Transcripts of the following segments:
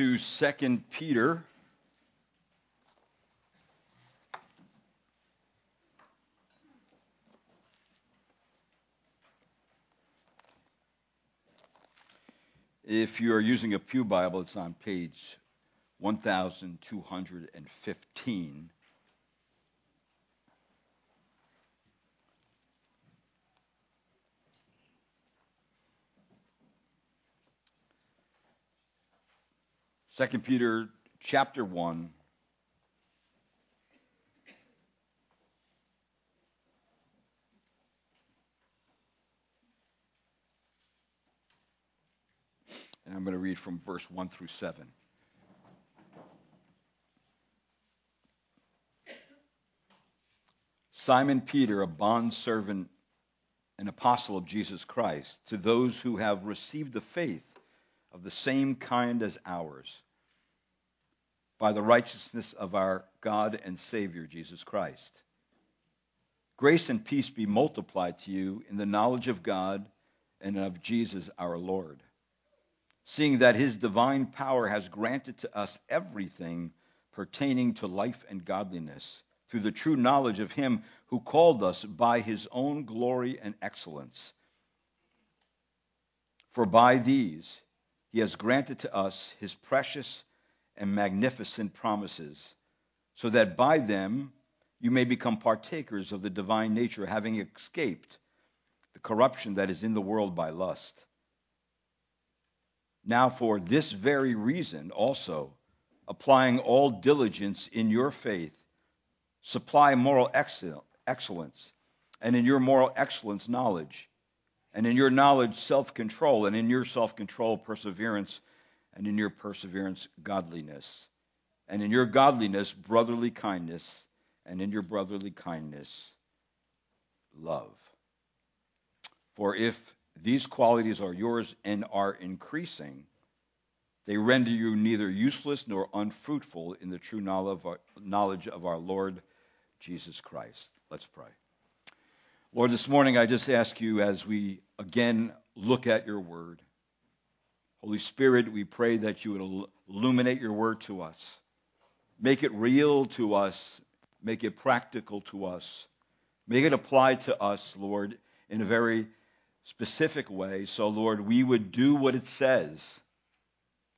to 2 Peter. If you are using a Pew Bible, it's on page 1215. Second Peter chapter 1 and I'm going to read from verse 1 through 7. Simon Peter, a bondservant and apostle of Jesus Christ, to those who have received the faith of the same kind as ours, by the righteousness of our God and Savior, Jesus Christ. Grace and peace be multiplied to you in the knowledge of God and of Jesus our Lord seeing that his divine power has granted to us everything pertaining to life and godliness through the true knowledge of him who called us by his own glory and excellence. For by these he has granted to us his precious and magnificent promises, so that by them you may become partakers of the divine nature, having escaped the corruption that is in the world by lust. Now, for this very reason, also, applying all diligence in your faith, supply moral excellence, and in your moral excellence, knowledge, and in your knowledge, self control, and in your self control, perseverance, and in your perseverance, godliness, and in your godliness, brotherly kindness, and in your brotherly kindness, love. For if these qualities are yours and are increasing, they render you neither useless nor unfruitful in the true knowledge of our Lord Jesus Christ. Let's pray. Lord, this morning I just ask you as we again look at your word, Holy Spirit, we pray that you would illuminate your word to us, make it real to us, make it practical to us, make it apply to us, Lord, in a very specific way. So, Lord, we would do what it says,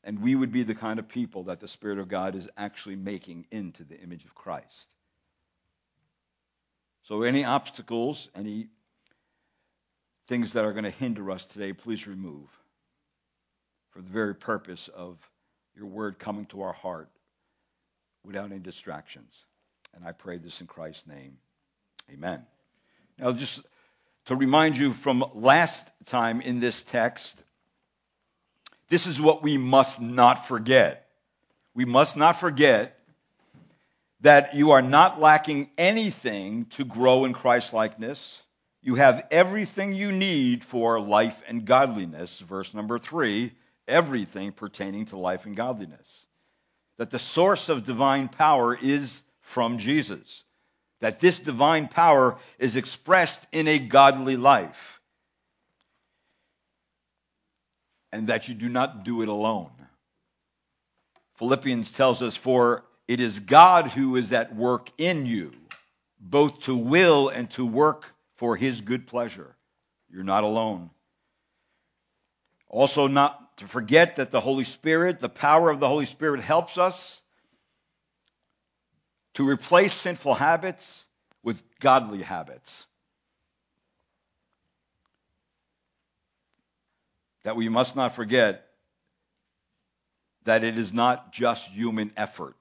and we would be the kind of people that the Spirit of God is actually making into the image of Christ. So, any obstacles, any things that are going to hinder us today, please remove for the very purpose of your word coming to our heart without any distractions. And I pray this in Christ's name. Amen. Now, just to remind you from last time in this text, this is what we must not forget. We must not forget that you are not lacking anything to grow in Christlikeness. You have everything you need for life and godliness. Verse number three everything pertaining to life and godliness. That the source of divine power is from Jesus that this divine power is expressed in a godly life. And that you do not do it alone. Philippians tells us, For it is God who is at work in you, both to will and to work for his good pleasure. You're not alone. Also, not to forget that the Holy Spirit, the power of the Holy Spirit helps us to replace sinful habits with godly habits. That we must not forget that it is not just human effort,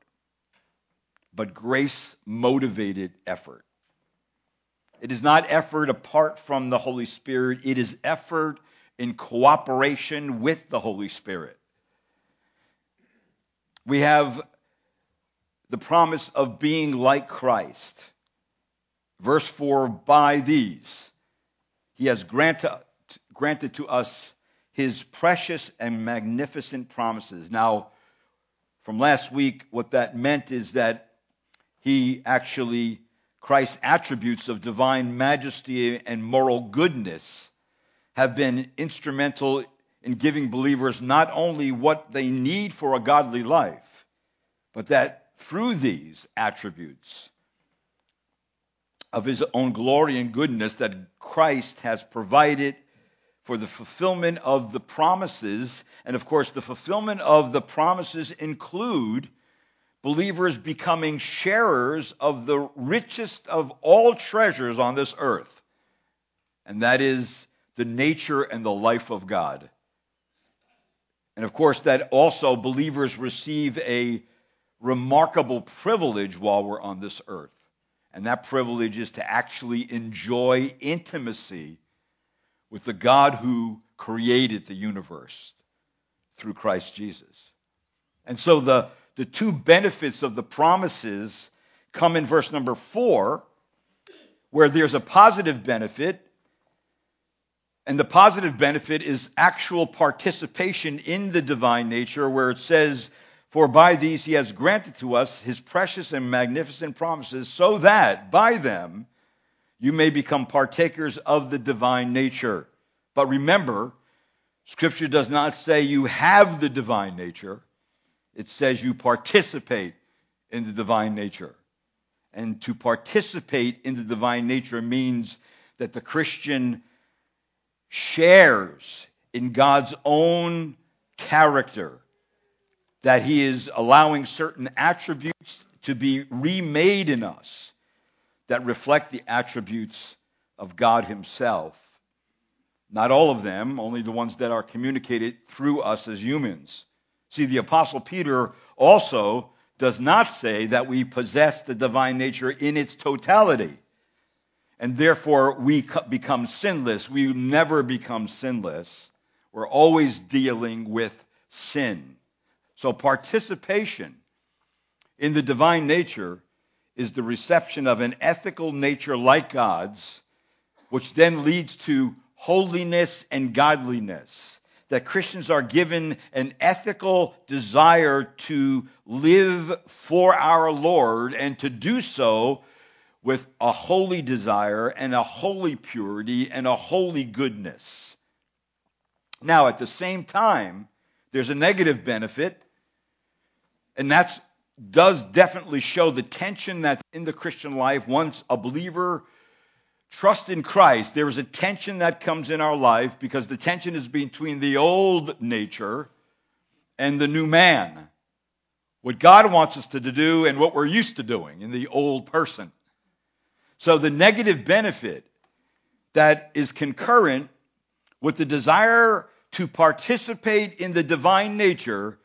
but grace motivated effort. It is not effort apart from the Holy Spirit, it is effort in cooperation with the Holy Spirit. We have the promise of being like Christ. Verse 4 By these he has granted, granted to us his precious and magnificent promises. Now, from last week, what that meant is that he actually, Christ's attributes of divine majesty and moral goodness have been instrumental in giving believers not only what they need for a godly life, but that through these attributes of his own glory and goodness that Christ has provided for the fulfillment of the promises. And of course, the fulfillment of the promises include believers becoming sharers of the richest of all treasures on this earth. And that is the nature and the life of God. And of course, that also believers receive a remarkable privilege while we're on this earth. And that privilege is to actually enjoy intimacy with the God who created the universe through Christ Jesus. And so the, the two benefits of the promises come in verse number four, where there's a positive benefit and the positive benefit is actual participation in the divine nature, where it says, For by these he has granted to us his precious and magnificent promises, so that by them you may become partakers of the divine nature. But remember, Scripture does not say you have the divine nature, it says you participate in the divine nature. And to participate in the divine nature means that the Christian shares in God's own character, that He is allowing certain attributes to be remade in us that reflect the attributes of God Himself. Not all of them, only the ones that are communicated through us as humans. See, the Apostle Peter also does not say that we possess the divine nature in its totality and therefore we become sinless. We never become sinless. We're always dealing with sin. So participation in the divine nature is the reception of an ethical nature like God's, which then leads to holiness and godliness. That Christians are given an ethical desire to live for our Lord and to do so with a holy desire and a holy purity and a holy goodness. Now, at the same time, there's a negative benefit, and that does definitely show the tension that's in the Christian life. Once a believer trusts in Christ, there is a tension that comes in our life because the tension is between the old nature and the new man. What God wants us to do and what we're used to doing in the old person. So the negative benefit that is concurrent with the desire to participate in the divine nature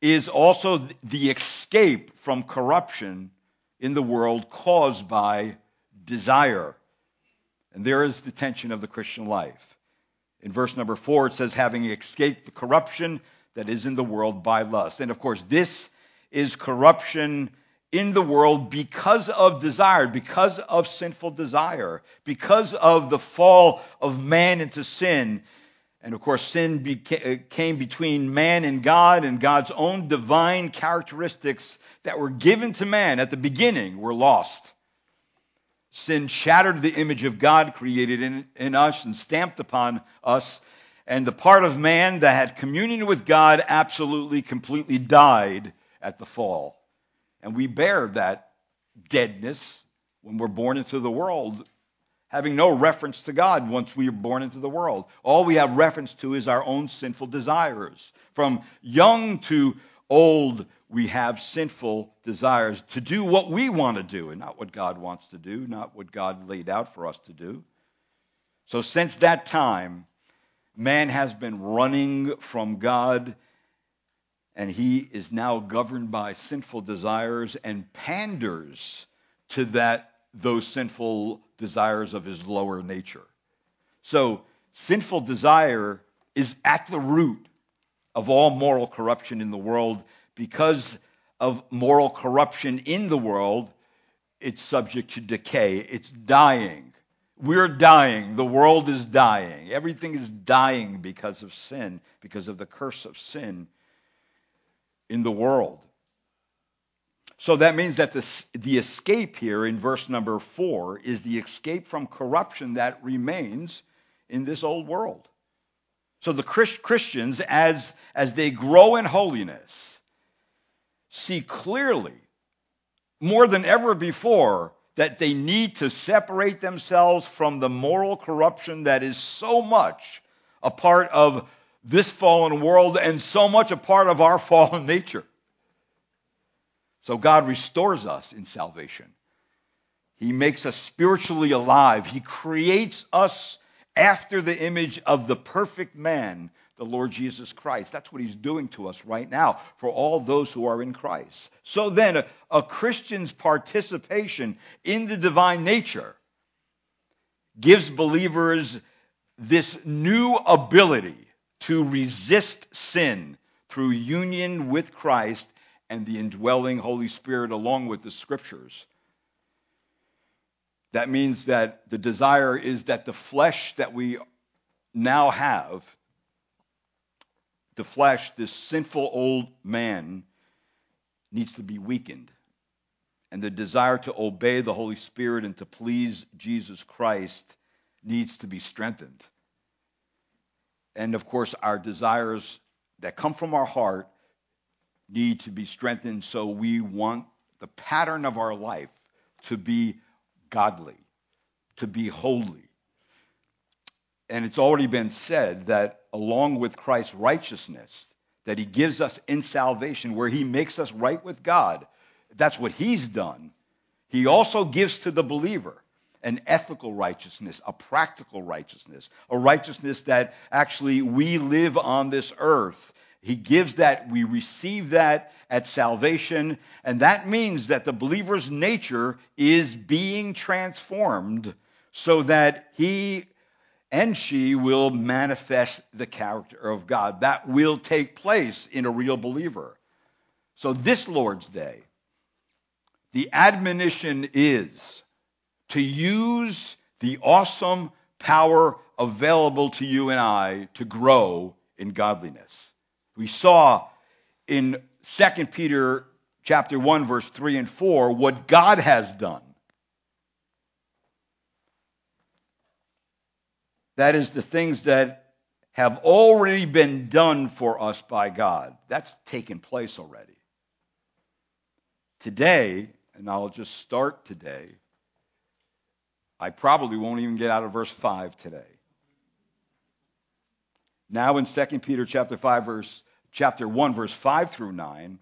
is also the escape from corruption in the world caused by desire. And there is the tension of the Christian life. In verse number four, it says, having escaped the corruption that is in the world by lust. And of course, this is corruption in the world because of desire, because of sinful desire, because of the fall of man into sin. And of course, sin beca- uh, came between man and God, and God's own divine characteristics that were given to man at the beginning were lost. Sin shattered the image of God created in, in us and stamped upon us. And the part of man that had communion with God absolutely, completely died at the fall. And we bear that deadness when we're born into the world, having no reference to God once we are born into the world. All we have reference to is our own sinful desires. From young to old, we have sinful desires to do what we want to do and not what God wants to do, not what God laid out for us to do. So since that time, man has been running from God and he is now governed by sinful desires and panders to that those sinful desires of his lower nature. So sinful desire is at the root of all moral corruption in the world. Because of moral corruption in the world it's subject to decay. It's dying. We're dying. The world is dying. Everything is dying because of sin because of the curse of sin in the world. So that means that the, the escape here in verse number four is the escape from corruption that remains in this old world. So the Christians, as, as they grow in holiness, see clearly, more than ever before, that they need to separate themselves from the moral corruption that is so much a part of this fallen world and so much a part of our fallen nature. So God restores us in salvation. He makes us spiritually alive. He creates us after the image of the perfect man, the Lord Jesus Christ. That's what he's doing to us right now for all those who are in Christ. So then, a, a Christian's participation in the divine nature gives believers this new ability to resist sin through union with Christ and the indwelling Holy Spirit along with the scriptures. That means that the desire is that the flesh that we now have, the flesh, this sinful old man, needs to be weakened. And the desire to obey the Holy Spirit and to please Jesus Christ needs to be strengthened. And of course, our desires that come from our heart need to be strengthened so we want the pattern of our life to be godly, to be holy. And it's already been said that along with Christ's righteousness that he gives us in salvation, where he makes us right with God, that's what he's done. He also gives to the believer an ethical righteousness, a practical righteousness, a righteousness that actually we live on this earth he gives that, we receive that at salvation, and that means that the believer's nature is being transformed so that he and she will manifest the character of God. That will take place in a real believer. So, this Lord's Day, the admonition is to use the awesome power available to you and I to grow in godliness. We saw in 2 Peter chapter 1 verse 3 and 4 what God has done. That is the things that have already been done for us by God. That's taken place already. Today, and I'll just start today, I probably won't even get out of verse 5 today. Now in 2 Peter chapter 5 verse chapter 1, verse 5 through 9,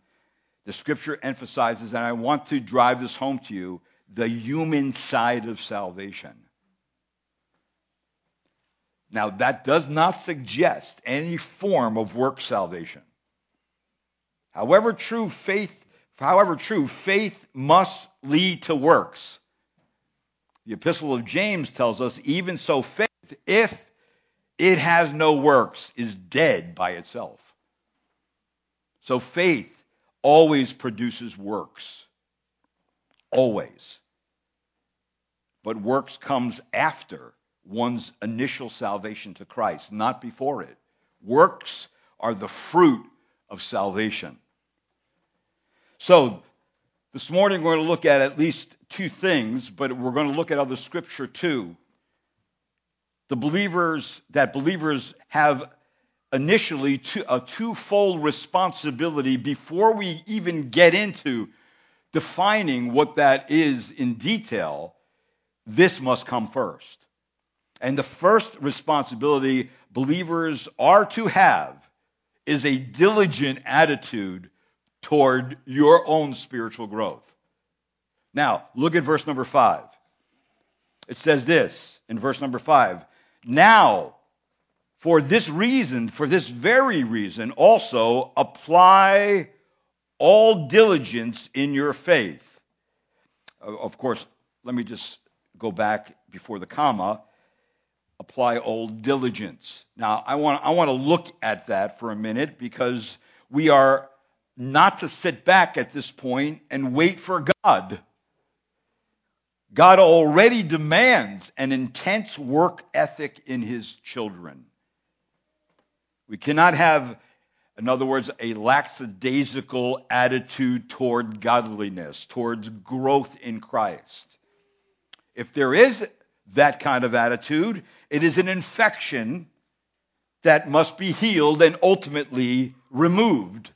the scripture emphasizes, and I want to drive this home to you, the human side of salvation. Now, that does not suggest any form of work salvation. However true faith, however true, faith must lead to works. The epistle of James tells us, even so faith, if it has no works, is dead by itself. So faith always produces works. Always. But works comes after one's initial salvation to Christ, not before it. Works are the fruit of salvation. So, this morning we're going to look at at least two things, but we're going to look at other scripture too. The believers, that believers have initially a twofold responsibility before we even get into defining what that is in detail. This must come first. And the first responsibility believers are to have is a diligent attitude toward your own spiritual growth. Now, look at verse number five. It says this in verse number five. Now, for this reason, for this very reason, also apply all diligence in your faith. Of course, let me just go back before the comma. Apply all diligence. Now, I want, I want to look at that for a minute because we are not to sit back at this point and wait for God. God already demands an intense work ethic in his children. We cannot have, in other words, a lackadaisical attitude toward godliness, towards growth in Christ. If there is that kind of attitude, it is an infection that must be healed and ultimately removed.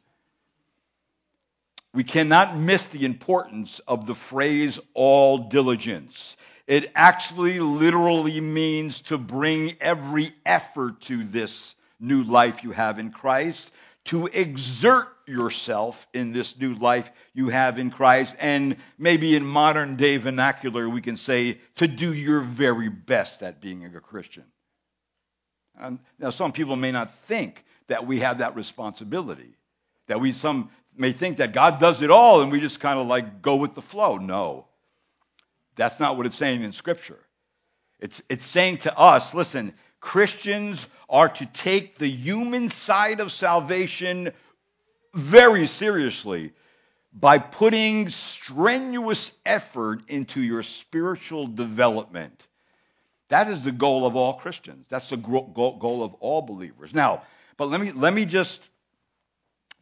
We cannot miss the importance of the phrase all diligence. It actually literally means to bring every effort to this new life you have in Christ, to exert yourself in this new life you have in Christ, and maybe in modern day vernacular, we can say to do your very best at being a Christian. And now, some people may not think that we have that responsibility, that we some may think that God does it all and we just kind of like go with the flow. No, that's not what it's saying in Scripture. It's, it's saying to us, listen, Christians are to take the human side of salvation very seriously by putting strenuous effort into your spiritual development. That is the goal of all Christians. That's the goal of all believers. Now, but let me let me just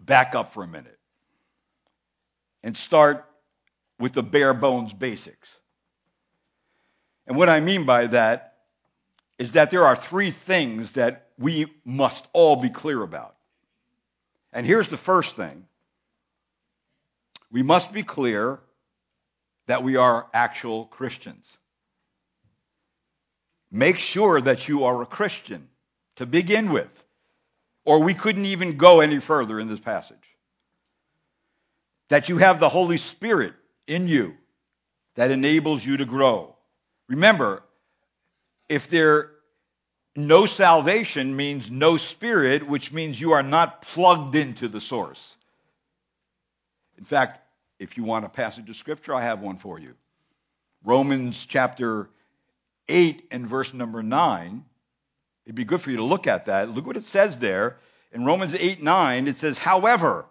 back up for a minute and start with the bare bones basics. And what I mean by that is that there are three things that we must all be clear about. And here's the first thing we must be clear that we are actual Christians. Make sure that you are a Christian to begin with, or we couldn't even go any further in this passage. That you have the Holy Spirit in you that enables you to grow. Remember, if there no salvation means no spirit, which means you are not plugged into the source. In fact, if you want a passage of scripture, I have one for you. Romans chapter 8 and verse number 9. It'd be good for you to look at that. Look what it says there. In Romans 8 9, it says, However,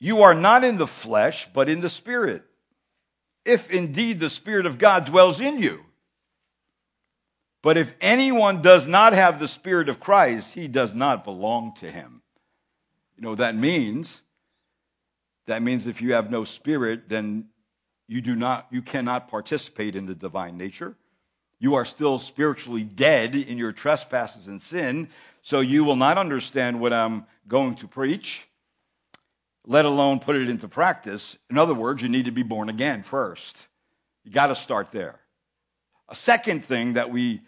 you are not in the flesh, but in the Spirit. If indeed the Spirit of God dwells in you. But if anyone does not have the Spirit of Christ, he does not belong to him. You know what that means? That means if you have no spirit, then you do not you cannot participate in the divine nature. You are still spiritually dead in your trespasses and sin, so you will not understand what I'm going to preach, let alone put it into practice. In other words, you need to be born again first. You got to start there. A second thing that we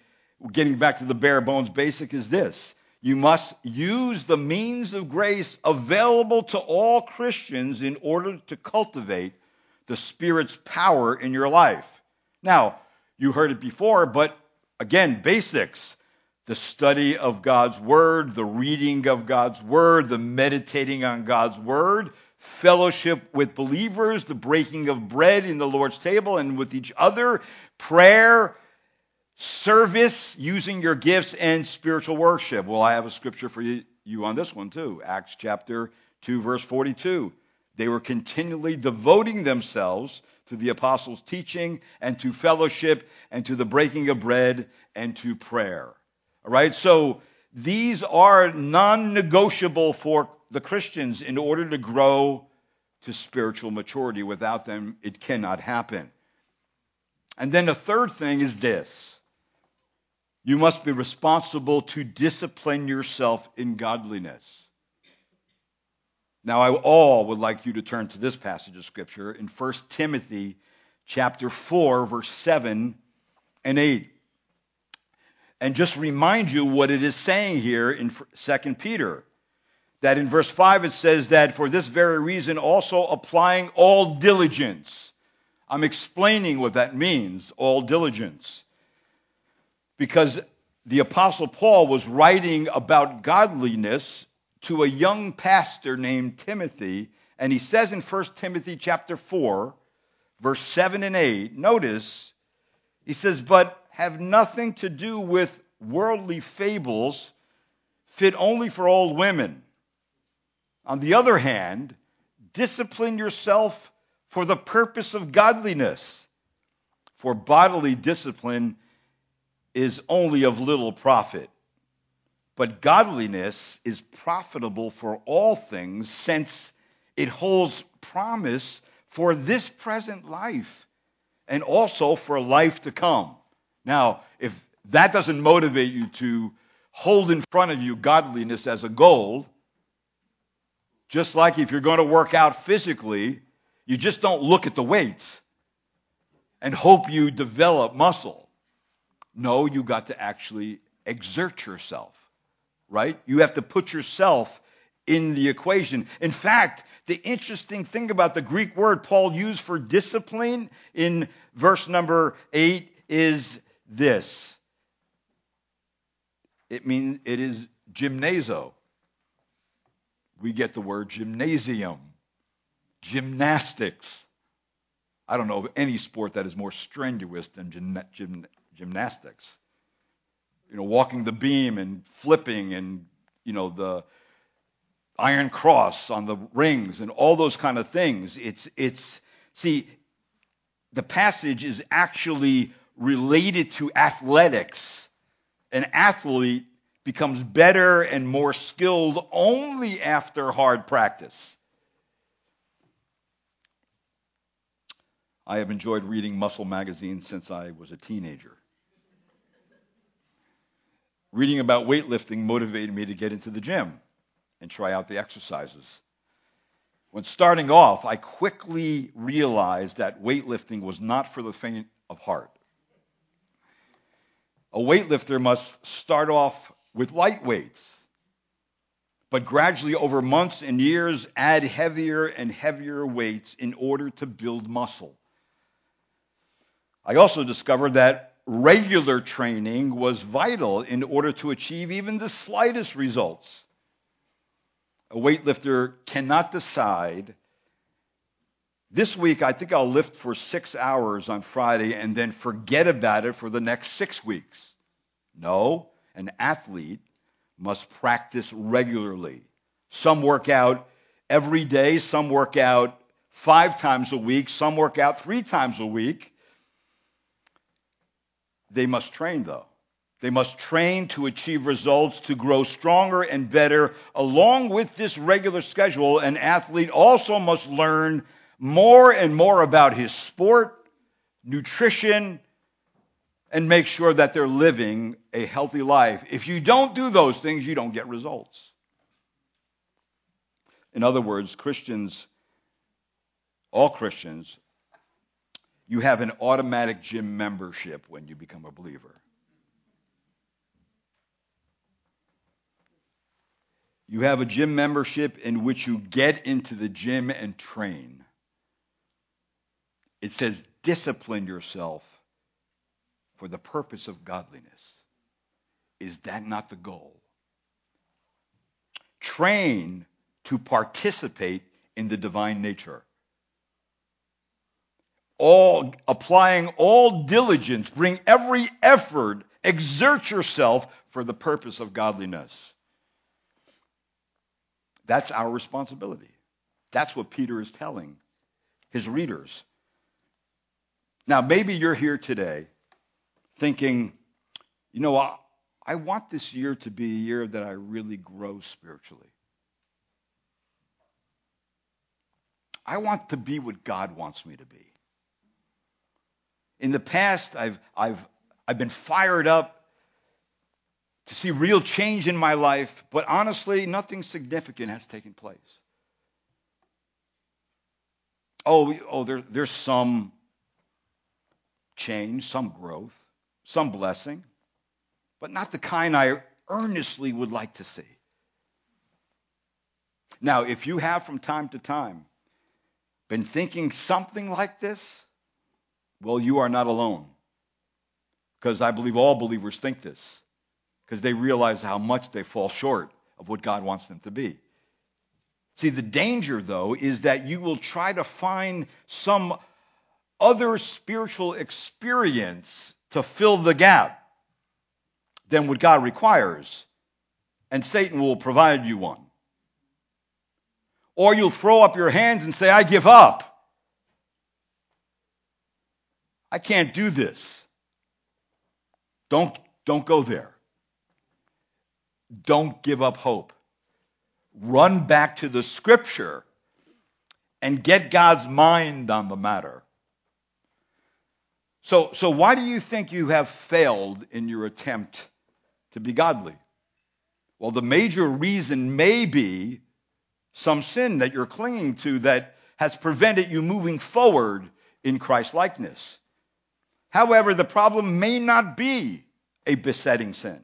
getting back to the bare bones basic is this. You must use the means of grace available to all Christians in order to cultivate the Spirit's power in your life. Now, you heard it before, but again, basics. The study of God's Word, the reading of God's Word, the meditating on God's Word, fellowship with believers, the breaking of bread in the Lord's table and with each other, prayer, service using your gifts and spiritual worship. Well, I have a scripture for you, on this one too. Acts chapter 2 verse 42. They were continually devoting themselves to the apostles' teaching and to fellowship and to the breaking of bread and to prayer. All right? So these are non-negotiable for the Christians in order to grow to spiritual maturity. Without them, it cannot happen. And then the third thing is this you must be responsible to discipline yourself in godliness. Now, I all would like you to turn to this passage of Scripture in 1 Timothy chapter 4, verse 7 and 8. And just remind you what it is saying here in 2 Peter. That in verse 5 it says that for this very reason also applying all diligence. I'm explaining what that means, all diligence because the apostle Paul was writing about godliness to a young pastor named Timothy and he says in 1 Timothy chapter 4 verse 7 and 8 notice he says but have nothing to do with worldly fables fit only for old women on the other hand discipline yourself for the purpose of godliness for bodily discipline is only of little profit. But godliness is profitable for all things, since it holds promise for this present life and also for life to come. Now, if that doesn't motivate you to hold in front of you godliness as a goal. Just like if you're going to work out physically, you just don't look at the weights and hope you develop muscle. No, you got to actually exert yourself, right? You have to put yourself in the equation. In fact, the interesting thing about the Greek word Paul used for discipline in verse number 8 is this. It means it is gymnazo. We get the word gymnasium, gymnastics. I don't know of any sport that is more strenuous than gym, gym, gymnastics. You know, walking the beam and flipping and, you know, the iron cross on the rings and all those kind of things. It's, it's, see, the passage is actually related to athletics. An athlete becomes better and more skilled only after hard practice. I have enjoyed reading Muscle Magazine since I was a teenager. Reading about weightlifting motivated me to get into the gym and try out the exercises. When starting off, I quickly realized that weightlifting was not for the faint of heart. A weightlifter must start off with light weights, but gradually over months and years add heavier and heavier weights in order to build muscle. I also discovered that regular training was vital in order to achieve even the slightest results. A weightlifter cannot decide this week, I think I'll lift for six hours on Friday and then forget about it for the next six weeks. No, an athlete must practice regularly. Some work out every day, some work out five times a week, some work out three times a week. They must train, though. They must train to achieve results, to grow stronger and better. Along with this regular schedule, an athlete also must learn more and more about his sport, nutrition, and make sure that they're living a healthy life. If you don't do those things, you don't get results. In other words, Christians, all Christians, you have an automatic gym membership when you become a believer. You have a gym membership in which you get into the gym and train. It says, discipline yourself for the purpose of godliness. Is that not the goal? Train to participate in the divine nature all applying all diligence, bring every effort, exert yourself for the purpose of godliness. That's our responsibility. That's what Peter is telling his readers. Now, maybe you're here today thinking, you know, I, I want this year to be a year that I really grow spiritually. I want to be what God wants me to be. In the past, I've, I've, I've been fired up to see real change in my life, but honestly, nothing significant has taken place. Oh, oh there, there's some change, some growth, some blessing, but not the kind I earnestly would like to see. Now, if you have from time to time been thinking something like this, well, you are not alone. Because I believe all believers think this. Because they realize how much they fall short of what God wants them to be. See, the danger, though, is that you will try to find some other spiritual experience to fill the gap than what God requires. And Satan will provide you one. Or you'll throw up your hands and say, I give up. I can't do this. Don't, don't go there. Don't give up hope. Run back to the scripture and get God's mind on the matter. So, so why do you think you have failed in your attempt to be godly? Well, the major reason may be some sin that you're clinging to that has prevented you moving forward in Christ likeness. However, the problem may not be a besetting sin.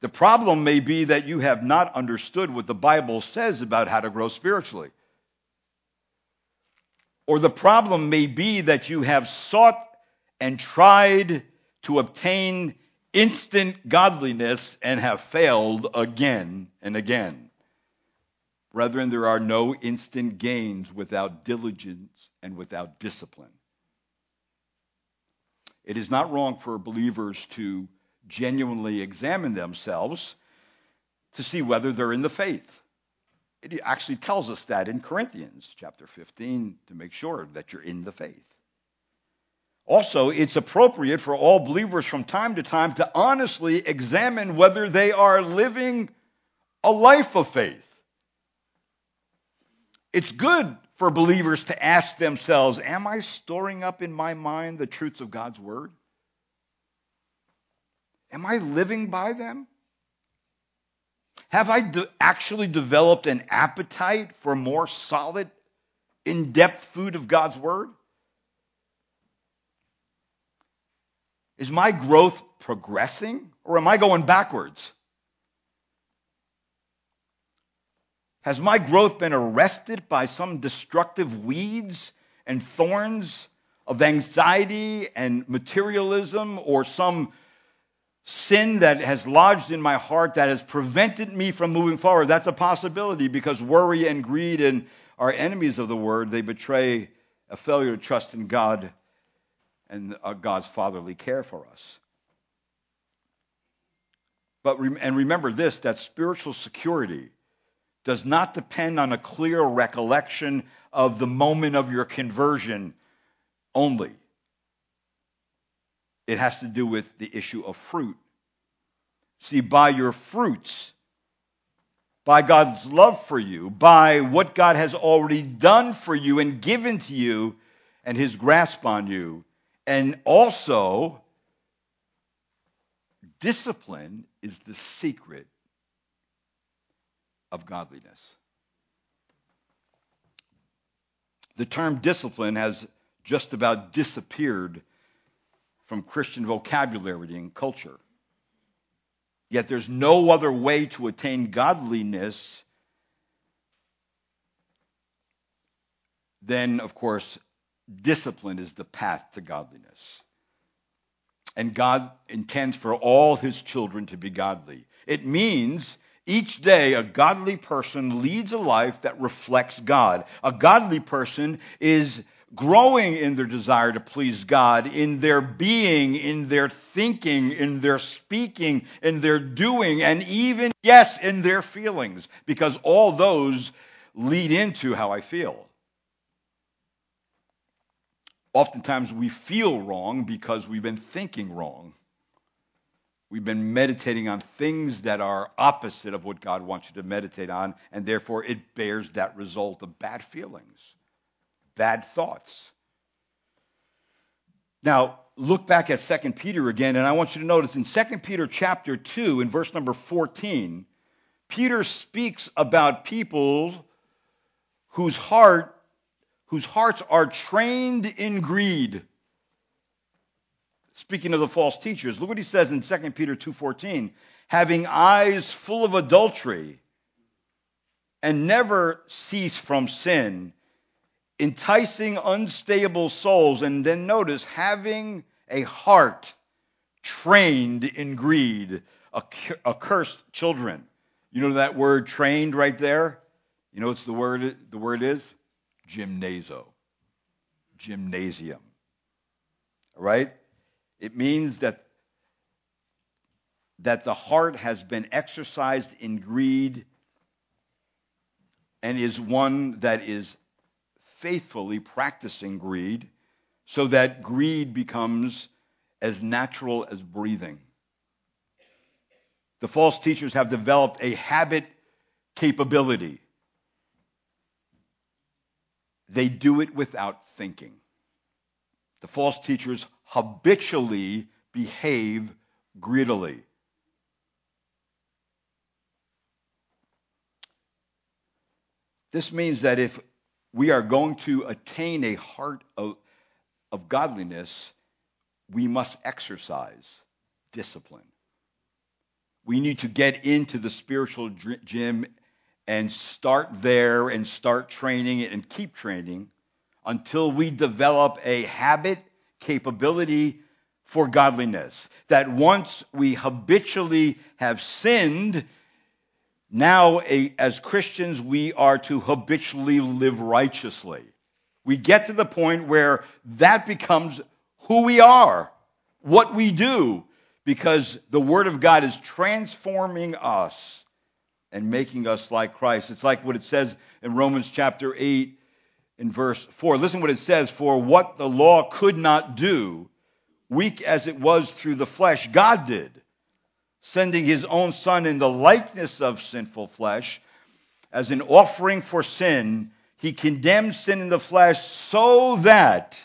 The problem may be that you have not understood what the Bible says about how to grow spiritually. Or the problem may be that you have sought and tried to obtain instant godliness and have failed again and again. Brethren, there are no instant gains without diligence and without discipline. It is not wrong for believers to genuinely examine themselves to see whether they're in the faith. It actually tells us that in Corinthians chapter 15 to make sure that you're in the faith. Also, it's appropriate for all believers from time to time to honestly examine whether they are living a life of faith. It's good for believers to ask themselves, Am I storing up in my mind the truths of God's Word? Am I living by them? Have I de- actually developed an appetite for more solid, in depth food of God's Word? Is my growth progressing or am I going backwards? Has my growth been arrested by some destructive weeds and thorns of anxiety and materialism or some sin that has lodged in my heart that has prevented me from moving forward? That's a possibility because worry and greed and are enemies of the word. They betray a failure to trust in God and uh, God's fatherly care for us. But and remember this that spiritual security does not depend on a clear recollection of the moment of your conversion only. It has to do with the issue of fruit. See, by your fruits, by God's love for you, by what God has already done for you and given to you, and his grasp on you, and also discipline is the secret of godliness. The term discipline has just about disappeared from Christian vocabulary and culture. Yet there's no other way to attain godliness than, of course, discipline is the path to godliness. And God intends for all his children to be godly. It means each day, a godly person leads a life that reflects God. A godly person is growing in their desire to please God, in their being, in their thinking, in their speaking, in their doing, and even, yes, in their feelings, because all those lead into how I feel. Oftentimes we feel wrong because we've been thinking wrong. We've been meditating on things that are opposite of what God wants you to meditate on, and therefore it bears that result of bad feelings, bad thoughts. Now, look back at 2 Peter again, and I want you to notice in 2 Peter chapter 2, in verse number 14, Peter speaks about people whose heart whose hearts are trained in greed speaking of the false teachers. Look what he says in 2 Peter 2:14, having eyes full of adultery and never cease from sin, enticing unstable souls and then notice having a heart trained in greed, accursed children. You know that word trained right there? You know what the word the word is? Gymnazo. Gymnasium. All right? It means that, that the heart has been exercised in greed and is one that is faithfully practicing greed so that greed becomes as natural as breathing. The false teachers have developed a habit capability. They do it without thinking. The false teachers habitually behave greedily. This means that if we are going to attain a heart of, of godliness, we must exercise discipline. We need to get into the spiritual gym and start there and start training and keep training until we develop a habit, capability for godliness. That once we habitually have sinned, now a, as Christians we are to habitually live righteously. We get to the point where that becomes who we are, what we do, because the Word of God is transforming us and making us like Christ. It's like what it says in Romans chapter 8 in verse 4. Listen what it says For what the law could not do, weak as it was through the flesh, God did, sending his own Son in the likeness of sinful flesh as an offering for sin. He condemned sin in the flesh so that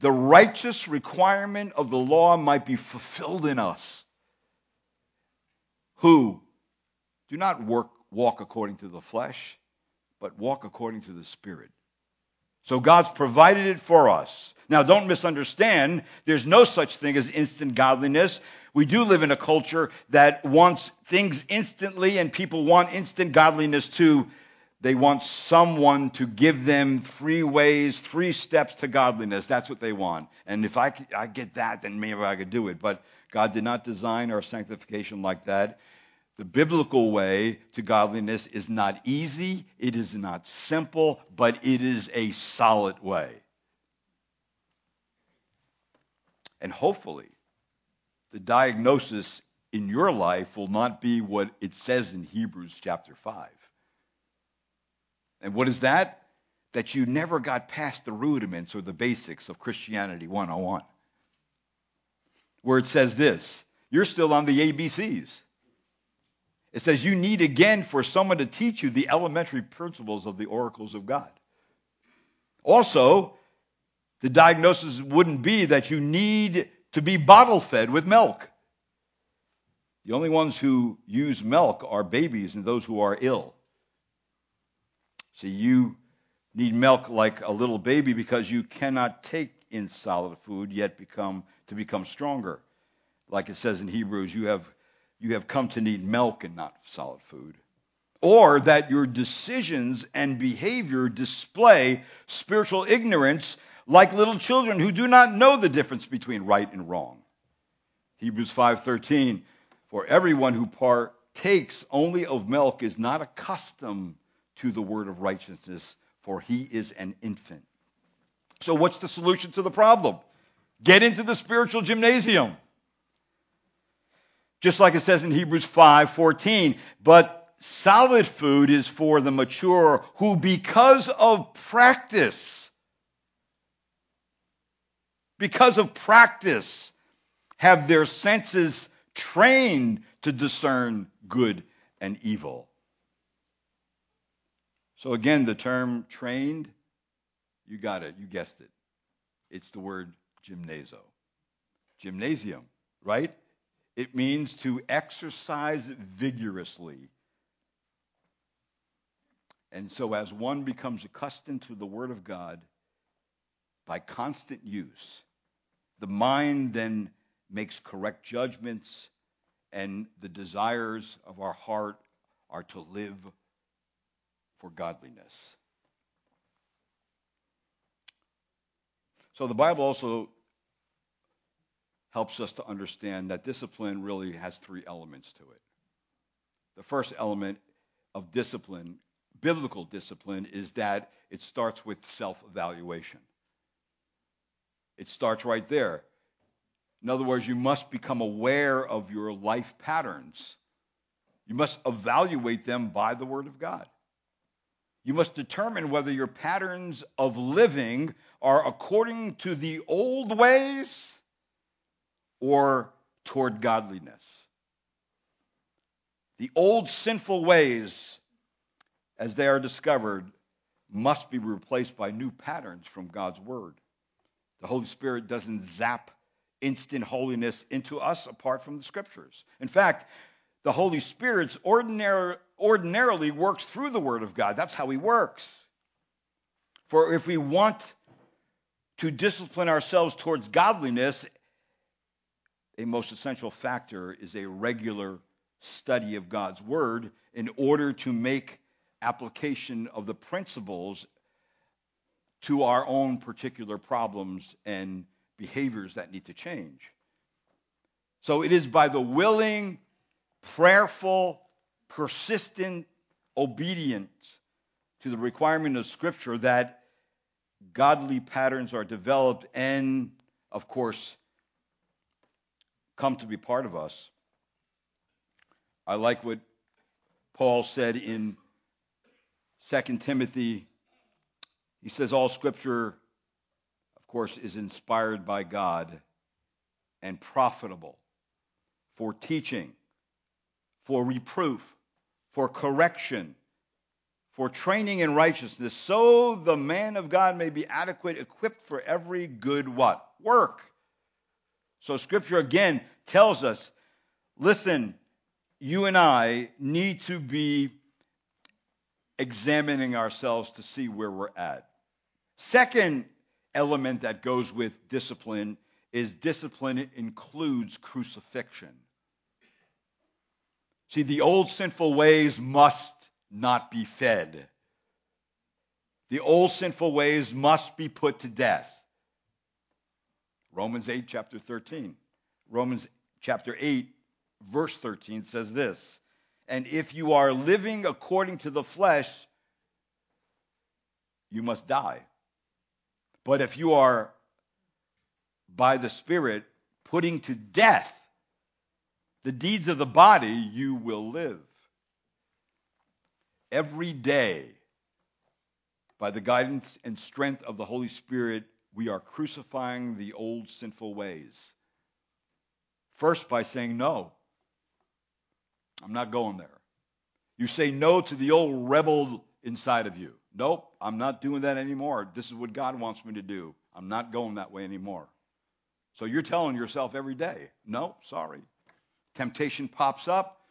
the righteous requirement of the law might be fulfilled in us, who do not work, walk according to the flesh, but walk according to the Spirit. So God's provided it for us. Now, don't misunderstand. There's no such thing as instant godliness. We do live in a culture that wants things instantly, and people want instant godliness too. They want someone to give them three ways, three steps to godliness. That's what they want. And if I, I get that, then maybe I could do it. But God did not design our sanctification like that. The biblical way to godliness is not easy, it is not simple, but it is a solid way. And hopefully, the diagnosis in your life will not be what it says in Hebrews chapter 5. And what is that? That you never got past the rudiments or the basics of Christianity 101. Where it says this you're still on the ABCs. It says you need again for someone to teach you the elementary principles of the oracles of God. Also, the diagnosis wouldn't be that you need to be bottle fed with milk. The only ones who use milk are babies and those who are ill. See, you need milk like a little baby because you cannot take in solid food yet become to become stronger. Like it says in Hebrews, you have you have come to need milk and not solid food. Or that your decisions and behavior display spiritual ignorance like little children who do not know the difference between right and wrong. Hebrews 5:13 For everyone who partakes only of milk is not accustomed to the word of righteousness, for he is an infant. So, what's the solution to the problem? Get into the spiritual gymnasium. Just like it says in Hebrews 5:14, but solid food is for the mature who because of practice because of practice have their senses trained to discern good and evil. So again, the term trained, you got it, you guessed it. It's the word gymnazo. Gymnasium, right? It means to exercise vigorously. And so as one becomes accustomed to the word of God by constant use, the mind then makes correct judgments and the desires of our heart are to live for godliness. So the Bible also helps us to understand that discipline really has three elements to it. The first element of discipline, biblical discipline, is that it starts with self evaluation. It starts right there. In other words, you must become aware of your life patterns. You must evaluate them by the Word of God. You must determine whether your patterns of living are according to the old ways or toward godliness. The old sinful ways, as they are discovered, must be replaced by new patterns from God's Word. The Holy Spirit doesn't zap instant holiness into us apart from the Scriptures. In fact, the Holy Spirit ordinary, ordinarily works through the Word of God. That's how He works. For if we want to discipline ourselves towards godliness, a most essential factor is a regular study of God's Word in order to make application of the principles to our own particular problems and behaviors that need to change. So it is by the willing, prayerful, persistent obedience to the requirement of Scripture that godly patterns are developed and, of course, come to be part of us. I like what Paul said in 2 Timothy. He says, All Scripture, of course, is inspired by God and profitable for teaching, for reproof, for correction, for training in righteousness, so the man of God may be adequate, equipped for every good what? Work. So scripture again tells us, listen, you and I need to be examining ourselves to see where we're at. Second element that goes with discipline is discipline includes crucifixion. See, the old sinful ways must not be fed. The old sinful ways must be put to death. Romans 8, chapter 13. Romans chapter 8, verse 13 says this And if you are living according to the flesh, you must die. But if you are by the Spirit putting to death the deeds of the body, you will live. Every day, by the guidance and strength of the Holy Spirit, we are crucifying the old sinful ways. First, by saying, No, I'm not going there. You say no to the old rebel inside of you. Nope, I'm not doing that anymore. This is what God wants me to do. I'm not going that way anymore. So you're telling yourself every day, no, sorry. Temptation pops up,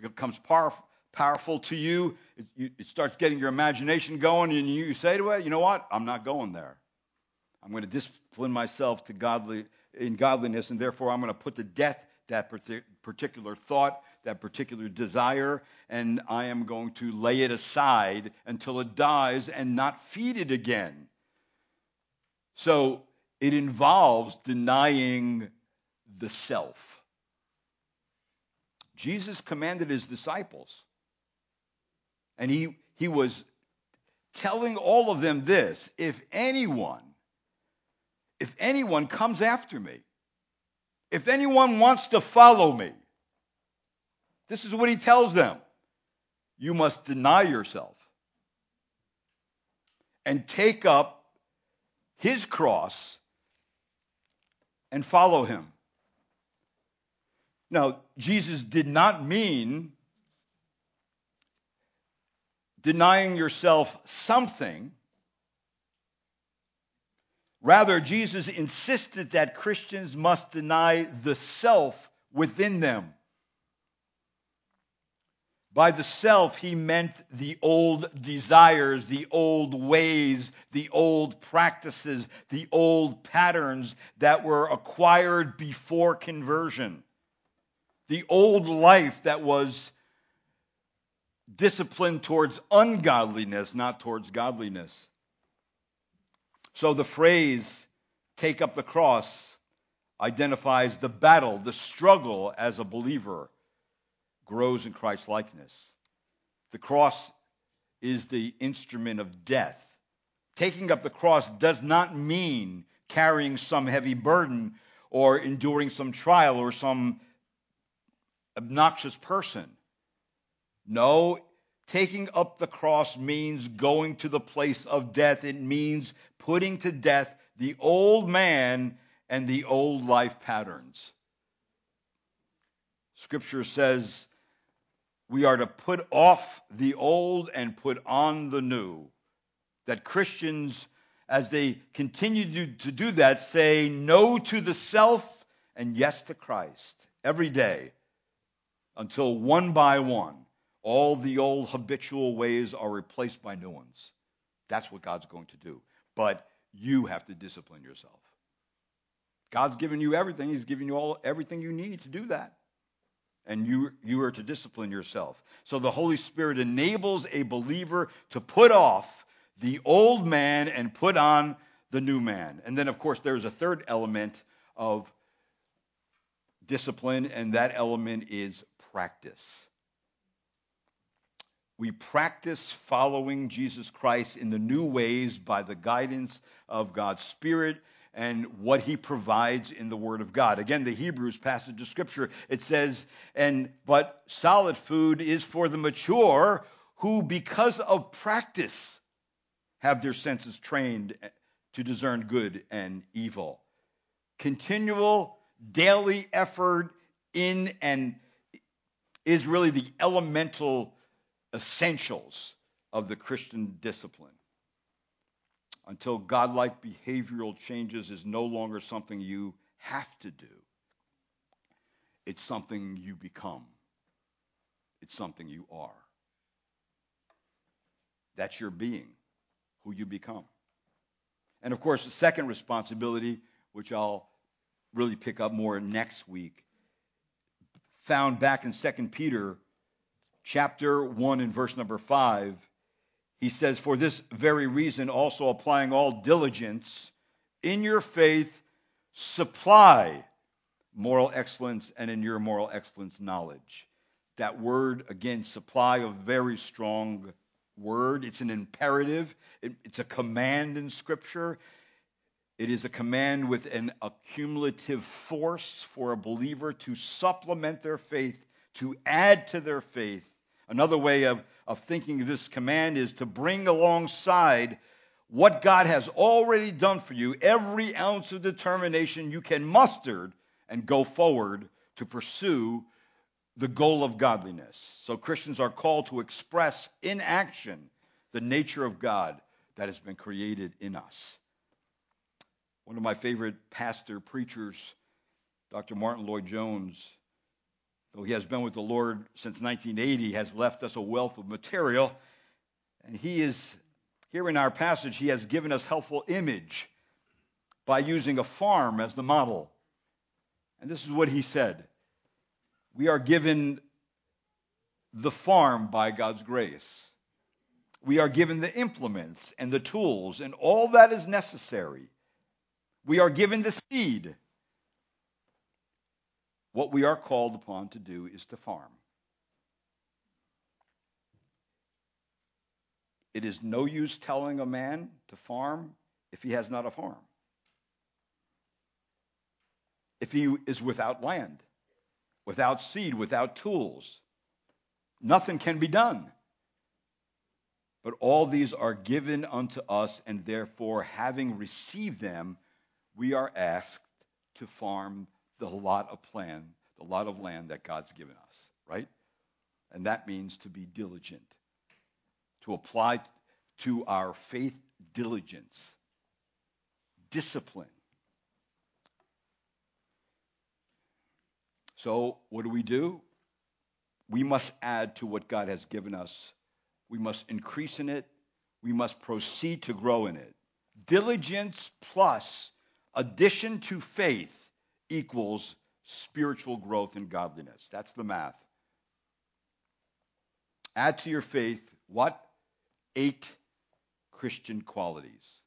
becomes powerful, powerful to you. It, it starts getting your imagination going, and you say to it, you know what? I'm not going there. I'm going to discipline myself to godly in godliness, and therefore I'm going to put to death that particular thought, that particular desire, and I am going to lay it aside until it dies and not feed it again. So it involves denying the self. Jesus commanded his disciples. And he, he was telling all of them this if anyone, if anyone comes after me, if anyone wants to follow me, this is what he tells them. You must deny yourself and take up his cross and follow him. Now, Jesus did not mean denying yourself something. Rather, Jesus insisted that Christians must deny the self within them. By the self, he meant the old desires, the old ways, the old practices, the old patterns that were acquired before conversion the old life that was disciplined towards ungodliness, not towards godliness. So the phrase, take up the cross, identifies the battle, the struggle as a believer grows in Christ's likeness. The cross is the instrument of death. Taking up the cross does not mean carrying some heavy burden or enduring some trial or some obnoxious person. No, taking up the cross means going to the place of death. It means putting to death the old man and the old life patterns. Scripture says we are to put off the old and put on the new. That Christians, as they continue to, do that, say no to the self and yes to Christ every day. until one by one, all the old habitual ways are replaced by new ones. That's what God's going to do. But you have to discipline yourself. God's given you everything. He's given you all everything you need to do that. And you, you are to discipline yourself. So the Holy Spirit enables a believer to put off the old man and put on the new man. And then, of course, there's a third element of discipline, and that element is practice. We practice following Jesus Christ in the new ways by the guidance of God's Spirit and what he provides in the word of God. Again, the Hebrews passage of scripture, it says, and but solid food is for the mature who because of practice have their senses trained to discern good and evil. Continual daily effort in and is really the elemental essentials of the Christian discipline until godlike behavioral changes is no longer something you have to do. It's something you become. It's something you are. That's your being, who you become. And of course, the second responsibility, which I'll really pick up more next week, found back in 2 Peter chapter 1 and verse number 5 he says, For this very reason, also applying all diligence in your faith, supply moral excellence, and in your moral excellence, knowledge. That word, again, supply, a very strong word. It's an imperative, it's a command in Scripture. It is a command with an accumulative force for a believer to supplement their faith, to add to their faith Another way of, of thinking of this command is to bring alongside what God has already done for you every ounce of determination you can muster and go forward to pursue the goal of godliness. So Christians are called to express in action the nature of God that has been created in us. One of my favorite pastor preachers, Dr. Martyn Lloyd-Jones, though he has been with the Lord since 1980, has left us a wealth of material. And he is, here in our passage, he has given us helpful image by using a farm as the model. And this is what he said We are given the farm by God's grace. We are given the implements and the tools and all that is necessary. We are given the seed what we are called upon to do is to farm. It is no use telling a man to farm if he has not a farm. If he is without land, without seed, without tools, nothing can be done. But all these are given unto us, and therefore, having received them, we are asked to farm the lot of plan, the lot of land that God's given us, right? And that means to be diligent, to apply to our faith diligence, discipline. So, what do we do? We must add to what God has given us. We must increase in it. We must proceed to grow in it. Diligence plus addition to faith equals spiritual growth and godliness. That's the math. Add to your faith what? Eight Christian qualities.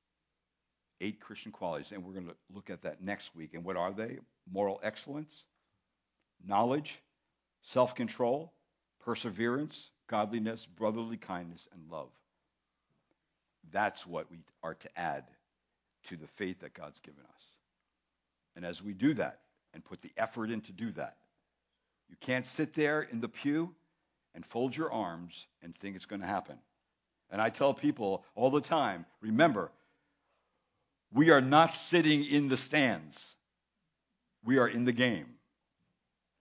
Eight Christian qualities. And we're going to look at that next week. And what are they? Moral excellence, knowledge, self control, perseverance, godliness, brotherly kindness, and love. That's what we are to add to the faith that God's given us. And as we do that and put the effort in to do that, you can't sit there in the pew and fold your arms and think it's going to happen. And I tell people all the time remember, we are not sitting in the stands, we are in the game.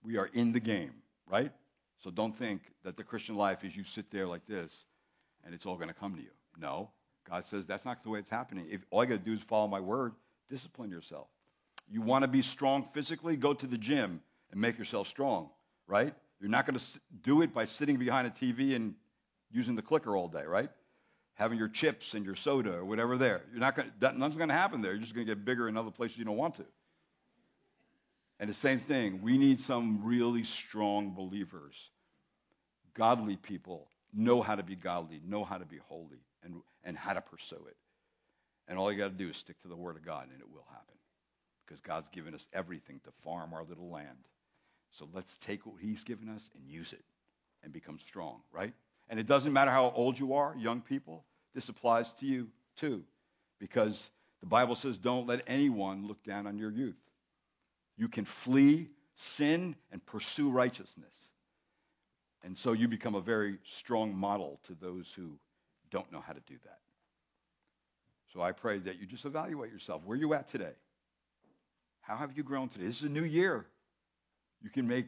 We are in the game, right? So don't think that the Christian life is you sit there like this and it's all going to come to you. No. God says that's not the way it's happening. If all you got to do is follow my word, discipline yourself. You want to be strong physically? Go to the gym and make yourself strong, right? You're not going to do it by sitting behind a TV and using the clicker all day, right? Having your chips and your soda or whatever there. You're not going to, nothing's going to happen there. You're just going to get bigger in other places you don't want to. And the same thing, we need some really strong believers, godly people, know how to be godly, know how to be holy, and, and how to pursue it. And all you got to do is stick to the Word of God, and it will happen. Because God's given us everything to farm our little land. So let's take what He's given us and use it and become strong, right? And it doesn't matter how old you are, young people, this applies to you too. Because the Bible says, don't let anyone look down on your youth. You can flee sin and pursue righteousness. And so you become a very strong model to those who don't know how to do that. So I pray that you just evaluate yourself. Where are you at today? How have you grown today? This is a new year. You can make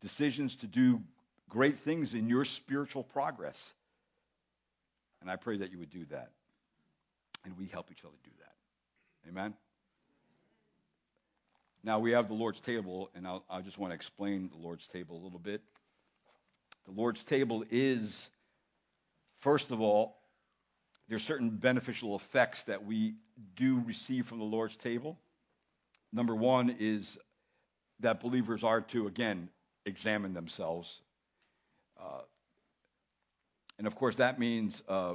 decisions to do great things in your spiritual progress. And I pray that you would do that. And we help each other do that. Amen? Now we have the Lord's table, and I'll, I just want to explain the Lord's table a little bit. The Lord's table is, first of all, there's certain beneficial effects that we do receive from the Lord's table. Number one is that believers are to, again, examine themselves. Uh, and of course, that means uh,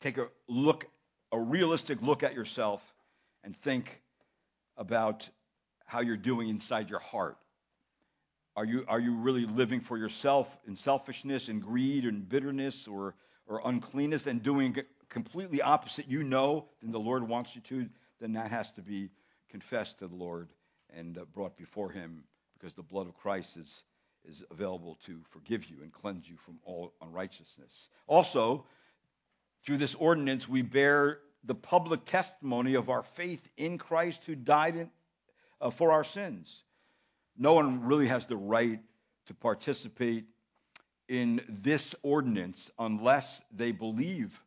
take a look, a realistic look at yourself and think about how you're doing inside your heart. Are you, are you really living for yourself in selfishness and greed and bitterness or, or uncleanness and doing completely opposite you know than the Lord wants you to? Then that has to be confessed to the Lord and uh, brought before Him because the blood of Christ is, is available to forgive you and cleanse you from all unrighteousness. Also, through this ordinance, we bear the public testimony of our faith in Christ who died in, uh, for our sins. No one really has the right to participate in this ordinance unless they believe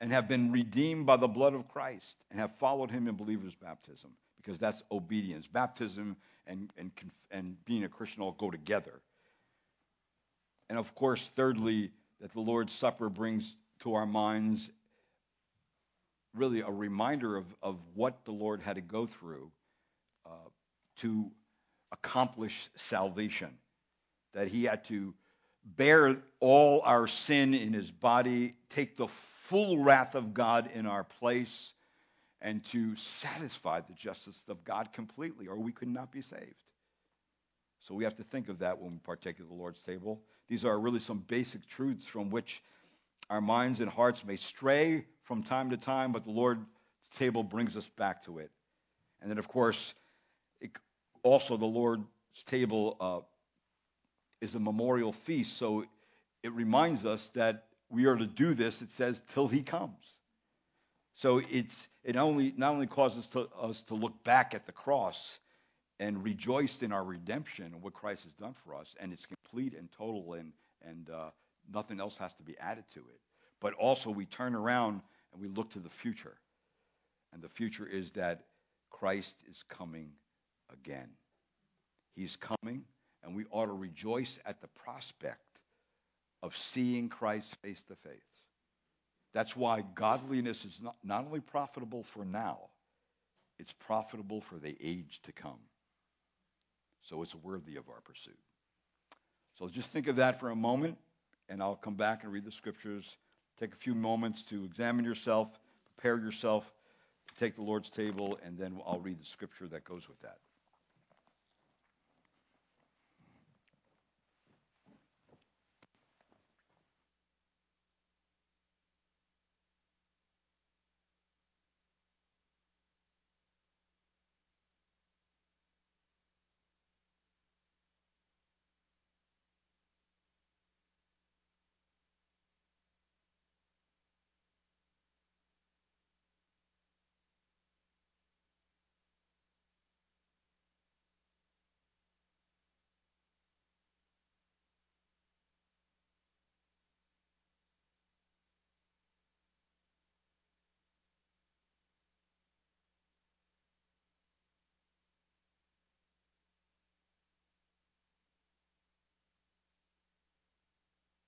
and have been redeemed by the blood of Christ and have followed him in believer's baptism, because that's obedience. Baptism and, and, and being a Christian all go together. And of course, thirdly, that the Lord's Supper brings to our minds really a reminder of, of what the Lord had to go through uh, to accomplish salvation. That he had to bear all our sin in his body, take the full wrath of God in our place, and to satisfy the justice of God completely, or we could not be saved. So we have to think of that when we partake of the Lord's table. These are really some basic truths from which our minds and hearts may stray from time to time, but the Lord's table brings us back to it. And then, of course, it, also the Lord's table uh, is a memorial feast, so it reminds us that we are to do this. It says till He comes. So it's it only not only causes to, us to look back at the cross and rejoice in our redemption and what Christ has done for us, and it's complete and total, and and uh, nothing else has to be added to it. But also we turn around and we look to the future, and the future is that Christ is coming again. He's coming, and we ought to rejoice at the prospect of seeing Christ face to face. That's why godliness is not, not only profitable for now, it's profitable for the age to come. So it's worthy of our pursuit. So just think of that for a moment, and I'll come back and read the scriptures. Take a few moments to examine yourself, prepare yourself to take the Lord's table, and then I'll read the scripture that goes with that.